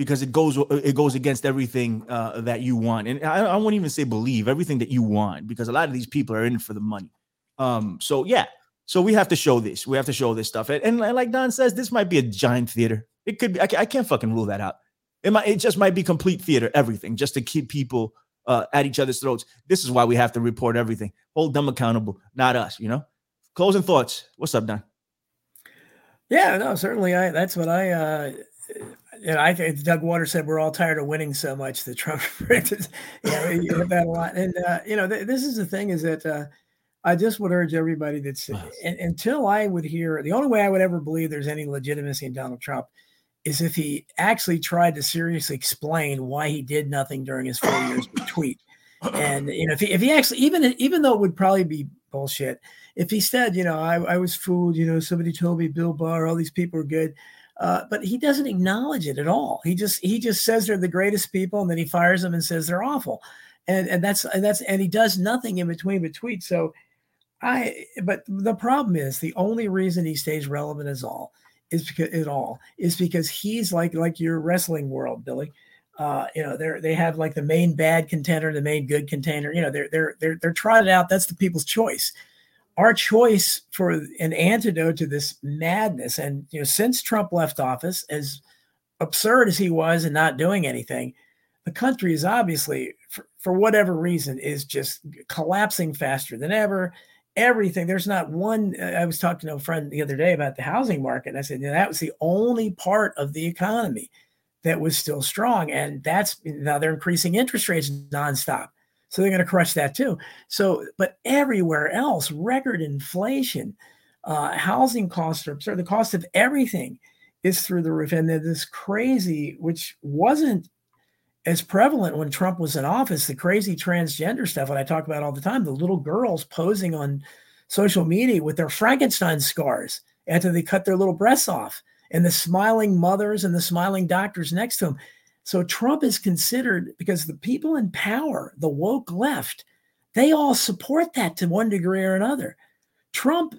because it goes it goes against everything uh, that you want and I, I won't even say believe everything that you want because a lot of these people are in for the money um so yeah So we have to show this. We have to show this stuff. And, and like Don says, this might be a giant theater. It could be. I, I can't fucking rule that out. It might. It just might be complete theater. Everything just to keep people uh, at each other's throats. This is why we have to report everything. Hold them accountable, not us. You know. Closing thoughts. What's up, Don? Yeah, no, certainly. I that's what I. uh you know, I think Doug Waters said we're all tired of winning so much that Trump [LAUGHS] yeah, you hear that a lot. And uh, you know, th- this is the thing is that uh, I just would urge everybody that's and, until I would hear the only way I would ever believe there's any legitimacy in Donald Trump is if he actually tried to seriously explain why he did nothing during his four years with tweet. And you know, if he, if he actually even even though it would probably be bullshit, if he said, you know, I, I was fooled, you know, somebody told me Bill Barr, all these people are good. Uh, but he doesn't acknowledge it at all. He just he just says they're the greatest people, and then he fires them and says they're awful, and and that's and that's and he does nothing in between between. So I, but the problem is the only reason he stays relevant is all is because it all is because he's like like your wrestling world, Billy. Uh, you know, they're they have like the main bad contender, the main good contender. You know, they're they're they're they're trotted out. That's the people's choice. Our choice for an antidote to this madness, and you know, since Trump left office, as absurd as he was and not doing anything, the country is obviously, for, for whatever reason, is just collapsing faster than ever everything. There's not one. I was talking to a friend the other day about the housing market. And I said, you know, that was the only part of the economy that was still strong. And that's now they're increasing interest rates nonstop. So they're going to crush that too. So, but everywhere else, record inflation, uh, housing costs are absurd. The cost of everything is through the roof. And then this crazy, which wasn't as prevalent when Trump was in office, the crazy transgender stuff that I talk about all the time, the little girls posing on social media with their Frankenstein scars after they cut their little breasts off, and the smiling mothers and the smiling doctors next to them. So Trump is considered because the people in power, the woke left, they all support that to one degree or another. Trump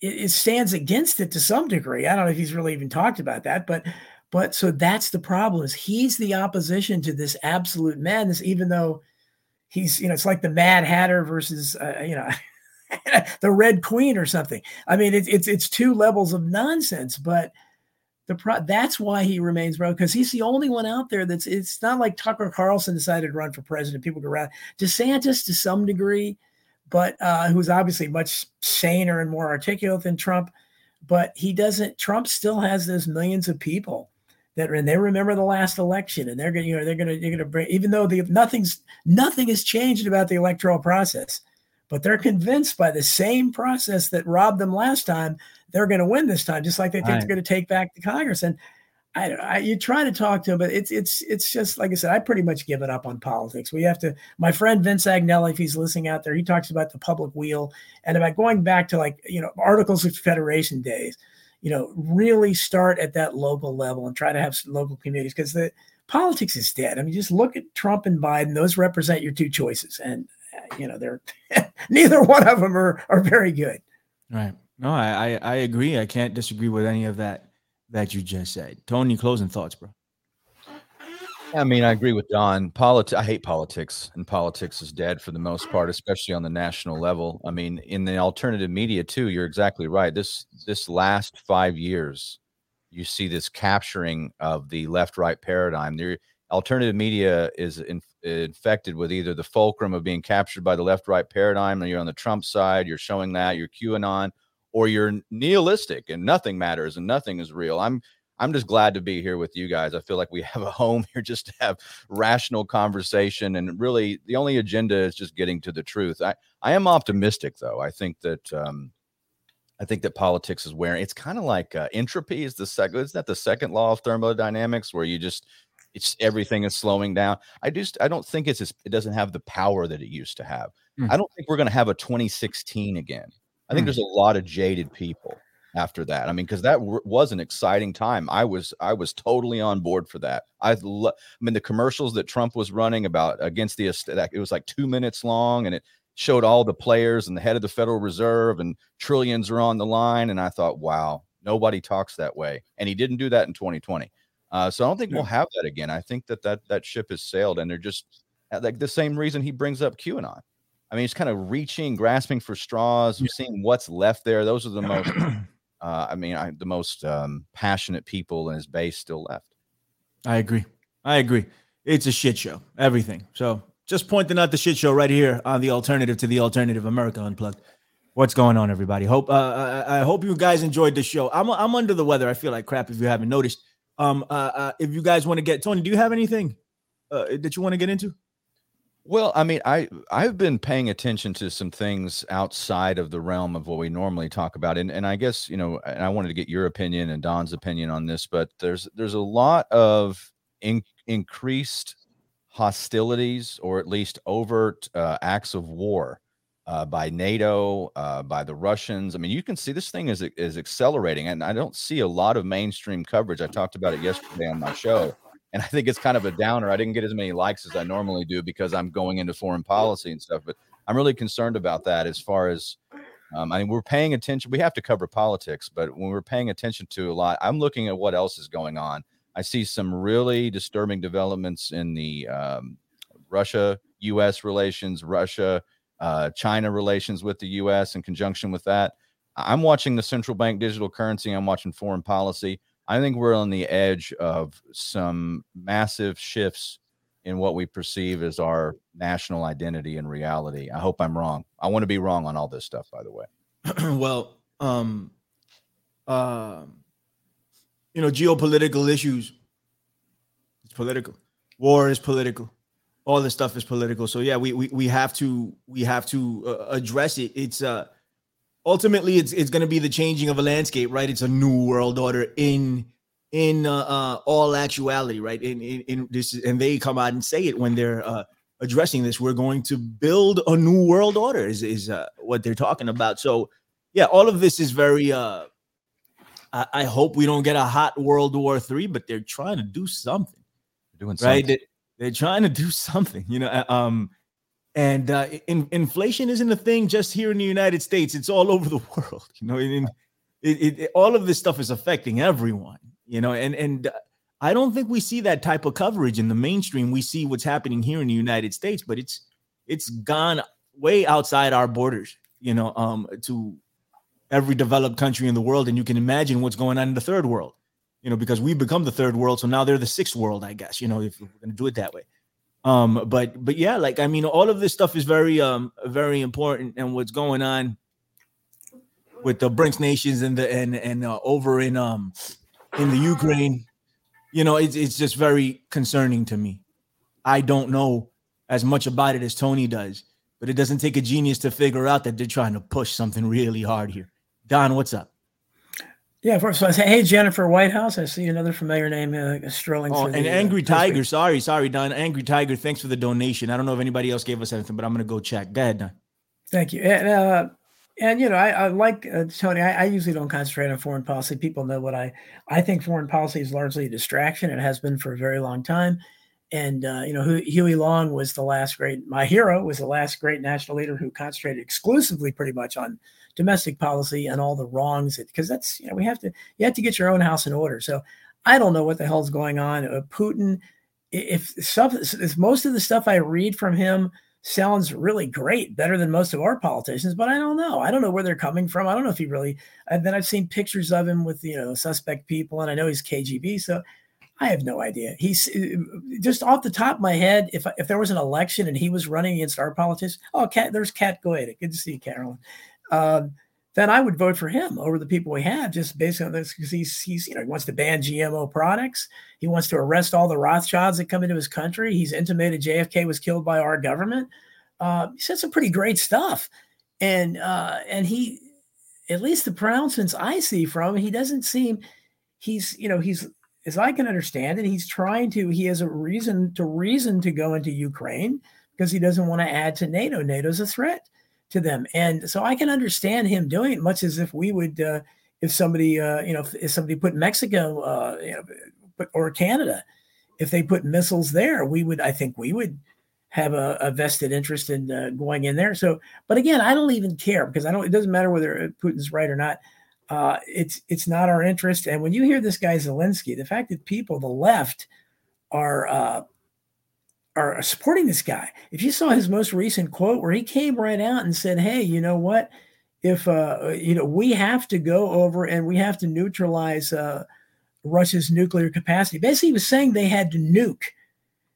it, stands against it to some degree. I don't know if he's really even talked about that, but but so that's the problem is he's the opposition to this absolute madness, even though he's, you know, it's like the Mad Hatter versus, uh, you know, [LAUGHS] the Red Queen or something. I mean, it's it's it's two levels of nonsense, but the pro- that's why he remains bro because he's the only one out there that's it's not like Tucker Carlson decided to run for president. People go around DeSantis to some degree, but uh, who's obviously much saner and more articulate than Trump. But he doesn't. Trump still has those millions of people that and they remember the last election and they're going you know they're going to they're going to bring even though the nothing's nothing has changed about the electoral process but they're convinced by the same process that robbed them last time they're going to win this time just like they think right. they're going to take back the congress and I, I, you try to talk to them, but it's it's it's just like I said. I pretty much given up on politics. We have to. My friend Vince Agnelli, if he's listening out there, he talks about the public wheel and about going back to like you know Articles of Federation days you know, really start at that local level and try to have some local communities because the politics is dead. I mean, just look at Trump and Biden; those represent your two choices, and you know, they're [LAUGHS] neither one of them are are very good. Right. No, I, I I agree. I can't disagree with any of that that you just said. Tony, closing thoughts, bro. I mean, I agree with Don. Politics. I hate politics, and politics is dead for the most part, especially on the national level. I mean, in the alternative media too. You're exactly right. This this last five years, you see this capturing of the left-right paradigm. The alternative media is in, infected with either the fulcrum of being captured by the left-right paradigm, and you're on the Trump side. You're showing that you're QAnon, or you're nihilistic and nothing matters and nothing is real. I'm I'm just glad to be here with you guys. I feel like we have a [LAUGHS] home here just to have rational conversation. And really, the only agenda is just getting to the truth. I, I am optimistic, though. I think that. Um, I think that politics is wearing. It's kind of like uh, entropy is the second. Isn't that the second law of thermodynamics, where you just it's everything is slowing down. I just I don't think it's it doesn't have the power that it used to have. Mm. I don't think we're going to have a 2016 again. I think mm. there's a lot of jaded people after that. I mean, because that w- was an exciting time. I was I was totally on board for that. I lo- I mean, the commercials that Trump was running about against the that it was like two minutes long, and it showed all the players and the head of the Federal Reserve and trillions are on the line. And I thought, wow, nobody talks that way. And he didn't do that in 2020. Uh, so I don't think we'll have that again. I think that that that ship has sailed, and they're just uh, like the same reason he brings up QAnon. I mean, he's kind of reaching, grasping for straws, yeah. seeing what's left there. Those are the most, [CLEARS THROAT] uh, I mean, I, the most um, passionate people in his base still left. I agree. I agree. It's a shit show, everything. So just pointing out the shit show right here on the alternative to the alternative America Unplugged. What's going on, everybody? Hope uh, I, I hope you guys enjoyed the show. I'm I'm under the weather. I feel like crap. If you haven't noticed, um, uh, uh if you guys want to get Tony, do you have anything uh, that you want to get into? Well, I mean, I I've been paying attention to some things outside of the realm of what we normally talk about, and and I guess you know, and I wanted to get your opinion and Don's opinion on this, but there's there's a lot of in, increased hostilities or at least overt uh, acts of war uh, by NATO, uh, by the Russians. I mean, you can see this thing is is accelerating, and I don't see a lot of mainstream coverage. I talked about it yesterday on my show and I think it's kind of a downer. I didn't get as many likes as I normally do because I'm going into foreign policy and stuff. But I'm really concerned about that as far as um, I mean, we're paying attention. We have to cover politics, but when we're paying attention to a lot, I'm looking at what else is going on. I see some really disturbing developments in the um, Russia U.S. relations, Russia uh, China relations with the U.S. in conjunction with that. I'm watching the central bank digital currency. I'm watching foreign policy. I think we're on the edge of some massive shifts in what we perceive as our national identity and reality. I hope I'm wrong. I want to be wrong on all this stuff, by the way. [CLEARS THROAT] well, um, uh, you know, geopolitical issues. It's political. War is political. All this stuff is political. So yeah, we we, we have to we have to uh, address it. It's uh ultimately it's it's going to be the changing of a landscape, right? It's a new world order in in uh, uh, all actuality, right? In, in, in this, and they come out and say it when they're uh, addressing this. We're going to build a new world order, is is uh, what they're talking about. So, yeah, all of this is very. Uh, I, I hope we don't get a hot World War Three, but they're trying to do something. They're doing something. right. They, they're trying to do [LAUGHS] something, you know. Uh, um, and uh, in, inflation isn't a thing just here in the United States; it's all [LAUGHS] over the world. You know, it, it, it, all of this stuff is affecting everyone. You know, and and I don't think we see that type of coverage in the mainstream. We see what's happening here in the United States, but it's it's gone way outside our borders. You know, um, to every developed country in the world, and you can imagine what's going on in the third world. You know, because we've become the third world, so now they're the sixth world, I guess. You know, if we're to do it that way. Um, but but yeah, like I mean, all of this stuff is very um very important, and what's going on with the BRICS nations and the and and uh, over in um in the Ukraine, you know, it's it's just very concerning to me. I don't know as much about it as Tony does, but it doesn't take a genius to figure out that they're trying to push something really hard here. Don, what's up? Yeah, first I say, hey Jennifer Whitehouse. I see another familiar name uh, strolling. Oh, and the, Angry uh, Tiger. Sorry, sorry, Don. Angry Tiger. Thanks for the donation. I don't know if anybody else gave us anything, but I'm gonna go check. Go ahead, Don. Thank you. And, uh, and you know, I, I like uh, Tony. I, I, usually don't concentrate on foreign policy. People know what I. I think foreign policy is largely a distraction. It has been for a very long time. And uh, you know, Huey Long was the last great. My hero was the last great national leader who concentrated exclusively, pretty much, on domestic policy and all the wrongs because that's you know we have to you have to get your own house in order. So i don't know what the hell's going on. Uh, putin if stuff if most of the stuff i read from him sounds really great better than most of our politicians but i don't know. I don't know where they're coming from. I don't know if he really and then i've seen pictures of him with you know suspect people and i know he's kgb so I have no idea. He's uh, just off the top of my head. If if there was an election and he was running against our politicians, oh, Cat, there's Cat Goeta. Good to see you, Carolyn um, then I would vote for him over the people we have, just based on this, because he's he's you know he wants to ban GMO products. He wants to arrest all the Rothschilds that come into his country. He's intimated JFK was killed by our government. Uh, he said some pretty great stuff, and uh, and he, at least the pronouncements I see from him, he doesn't seem he's you know he's as I can understand it, he's trying to he has a reason to reason to go into Ukraine because he doesn't want to add to NATO. NATO's a threat to them. And so I can understand him doing it much as if we would, uh, if somebody, uh, you know, if, if, somebody put Mexico uh, you know, or Canada, if they put missiles there, we would, I think we would have a, a vested interest in uh, going in there. So, but again, I don't even care because I don't, it doesn't matter whether Putin's right or not. Uh, it's, it's not our interest. And when you hear this guy Zelensky, the fact that people, the left, are uh, are supporting this guy. If you saw his most recent quote where he came right out and said, "Hey, you know what? If uh, you know, we have to go over and we have to neutralize uh, Russia's nuclear capacity." Basically, he was saying they had to nuke.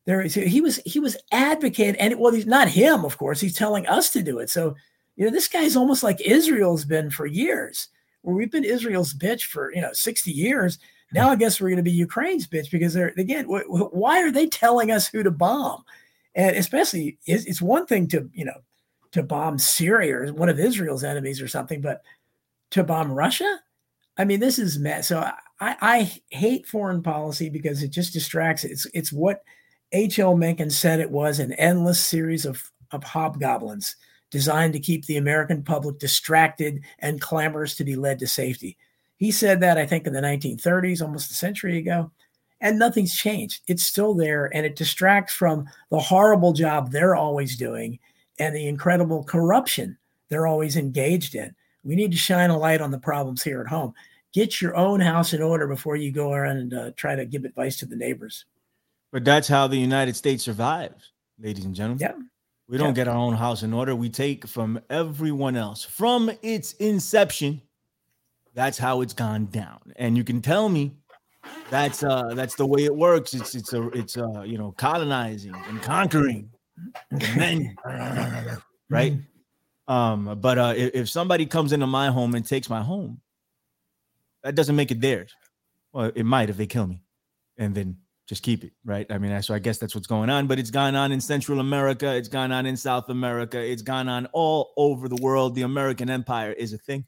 There, he was he was advocating, and well, he's not him, of course. He's telling us to do it. So, you know, this guy's almost like Israel's been for years. Where we've been Israel's bitch for you know sixty years now I guess we're going to be Ukraine's bitch because they're again, wh- wh- why are they telling us who to bomb? And especially, it's, it's one thing to you know to bomb Syria or one of Israel's enemies or something, but to bomb Russia, I mean, this is mess. So I, I hate foreign policy because it just distracts. It's it's what H.L. Mencken said it was an endless series of of hobgoblins designed to keep the American public distracted and clamorous to be led to safety. He said that, I think, in the 1930s, almost a century ago, and nothing's changed. It's still there, and it distracts from the horrible job they're always doing and the incredible corruption they're always engaged in. We need to shine a light on the problems here at home. Get your own house in order before you go around and uh, try to give advice to the neighbors. But that's how the United States survives, ladies and gentlemen. Yeah. We don't yeah. get our own house in order. We take from everyone else from its inception that's how it's gone down. And you can tell me that's uh that's the way it works. It's it's a it's uh you know colonizing and conquering and then right. Um, but uh if, if somebody comes into my home and takes my home, that doesn't make it theirs. Well, it might if they kill me, and then just keep it, right? I mean, so I guess that's what's going on. But it's gone on in Central America, it's gone on in South America, it's gone on all over the world. The American Empire is a thing,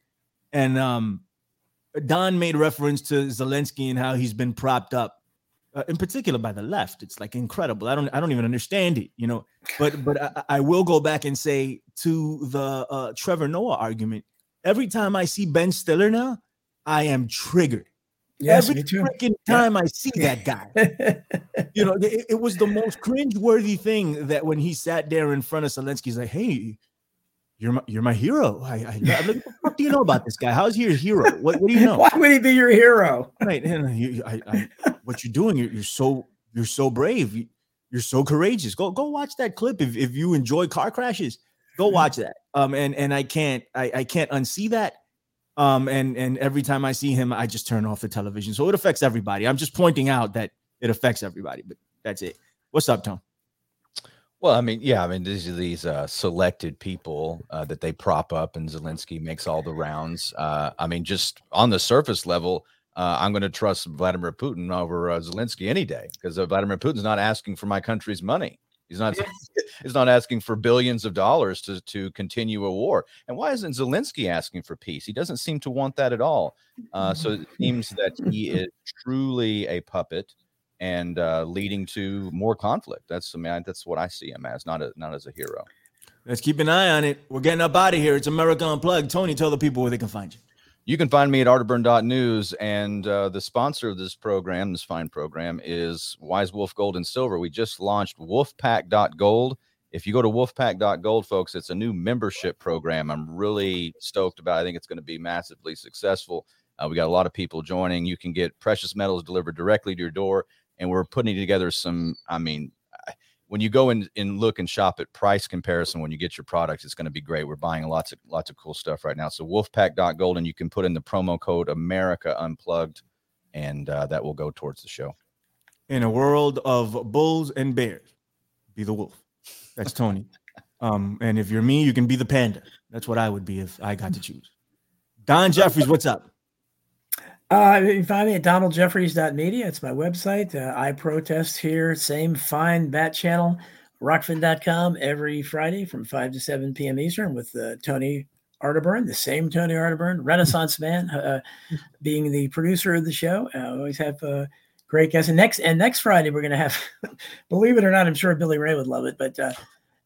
and um, Don made reference to Zelensky and how he's been propped up, uh, in particular by the left. It's like incredible. I don't, I don't even understand it, you know. But, but I, I will go back and say to the uh, Trevor Noah argument. Every time I see Ben Stiller now, I am triggered. Yes, Every freaking time I see that [LAUGHS] guy, you know, it, it was the most cringe-worthy thing that when he sat there in front of Zelensky, he's like, "Hey, you're my, you're my hero. I, I, like, what do you know about this guy? How's he your hero? What, what do you [LAUGHS] know? Why would he be your hero? Right. And you, I, I, what you're doing, you're, you're so you're so brave. You, are so courageous. Go go watch that clip if, if you enjoy car crashes. Go [LAUGHS] watch that. Um and and I can't I, I can't unsee that. Um and and every time I see him, I just turn off the television. So it affects everybody. I'm just pointing out that it affects everybody. But that's it. What's up, Tom? Well, I mean, yeah, I mean, these are these uh, selected people uh, that they prop up, and Zelensky makes all the rounds. Uh, I mean, just on the surface level, uh, I'm going to trust Vladimir Putin over uh, Zelensky any day because uh, Vladimir Putin's not asking for my country's money. He's not. [LAUGHS] he's not asking for billions of dollars to to continue a war. And why isn't Zelensky asking for peace? He doesn't seem to want that at all. so it seems that he is truly a puppet and uh, leading to more conflict. That's I mean that's what I see him as, not a, not as a hero. Let's keep an eye on it. We're getting up out of here. It's America Unplugged. Tony, tell the people where they can find you. You can find me at arterburn.news. And uh, the sponsor of this program, this fine program, is Wise Wolf Gold and Silver. We just launched wolfpack.gold. If you go to wolfpack.gold, folks, it's a new membership program. I'm really stoked about. I think it's going to be massively successful. Uh, we got a lot of people joining. You can get precious metals delivered directly to your door and we're putting together some. I mean, when you go in and look and shop at price comparison when you get your products, it's going to be great. We're buying lots of lots of cool stuff right now. So Wolfpack.gold, and you can put in the promo code America Unplugged, and uh, that will go towards the show. In a world of bulls and bears, be the wolf. That's Tony. [LAUGHS] um, and if you're me, you can be the panda. That's what I would be if I got to choose. Don Jeffries, what's up? Uh, you can find me at donaldjeffries.media. It's my website. Uh, I protest here, same fine bat channel, rokfin.com every Friday from 5 to 7 p.m. Eastern with uh, Tony Arterburn, the same Tony Arterburn, Renaissance man, uh, being the producer of the show. I always have uh, great guests. And next, and next Friday, we're going to have, [LAUGHS] believe it or not, I'm sure Billy Ray would love it, but uh,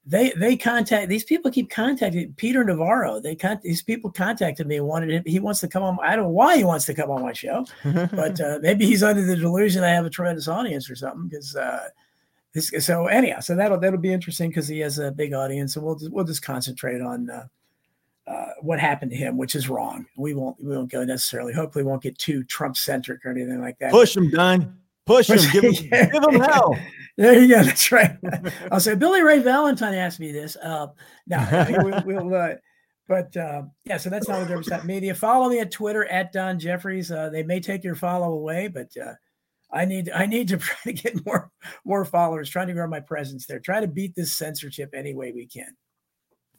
they they contact these people keep contacting Peter Navarro. They con- these people contacted me and wanted him. He wants to come on. I don't know why he wants to come on my show, [LAUGHS] but uh, maybe he's under the delusion I have a tremendous audience or something. Because uh, this, so anyhow, so that'll that'll be interesting because he has a big audience, and we'll just, we'll just concentrate on uh, uh, what happened to him, which is wrong. We won't we won't go necessarily. Hopefully, won't get too Trump centric or anything like that. Push him, Don. Push him. Give him, [LAUGHS] give him hell. There you go. That's right. I'll say Billy Ray Valentine asked me this. Uh, no, we'll, we'll uh, but uh, yeah, so that's not what media. Follow me at Twitter at Don Jeffries. Uh, they may take your follow away, but uh, I need I need to [LAUGHS] try to get more more followers, trying to grow my presence there. Try to beat this censorship any way we can.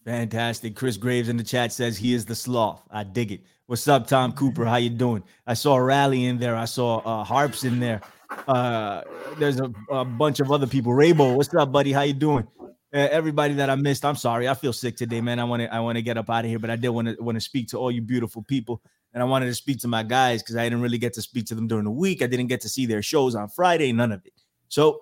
Fantastic. Chris Graves in the chat says he is the sloth. I dig it. What's up, Tom Cooper? How you doing? I saw a rally in there. I saw uh, harps in there. Uh, there's a, a bunch of other people. Raybo, what's up, buddy? How you doing? Uh, everybody that I missed, I'm sorry. I feel sick today, man. I want to I want to get up out of here, but I did want to want to speak to all you beautiful people, and I wanted to speak to my guys because I didn't really get to speak to them during the week. I didn't get to see their shows on Friday, none of it. So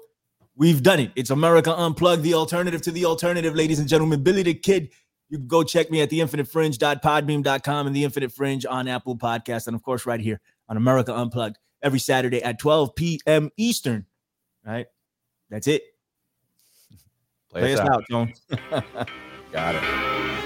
we've done it. It's America Unplugged, the alternative to the alternative, ladies and gentlemen. Billy the Kid. You can go check me at theinfinitefringe.podbean.com and the Infinite Fringe on Apple Podcast, and of course, right here on America Unplugged every Saturday at 12 p.m. Eastern. Right? That's it. Play, Play us, out, out John. [LAUGHS] Got it.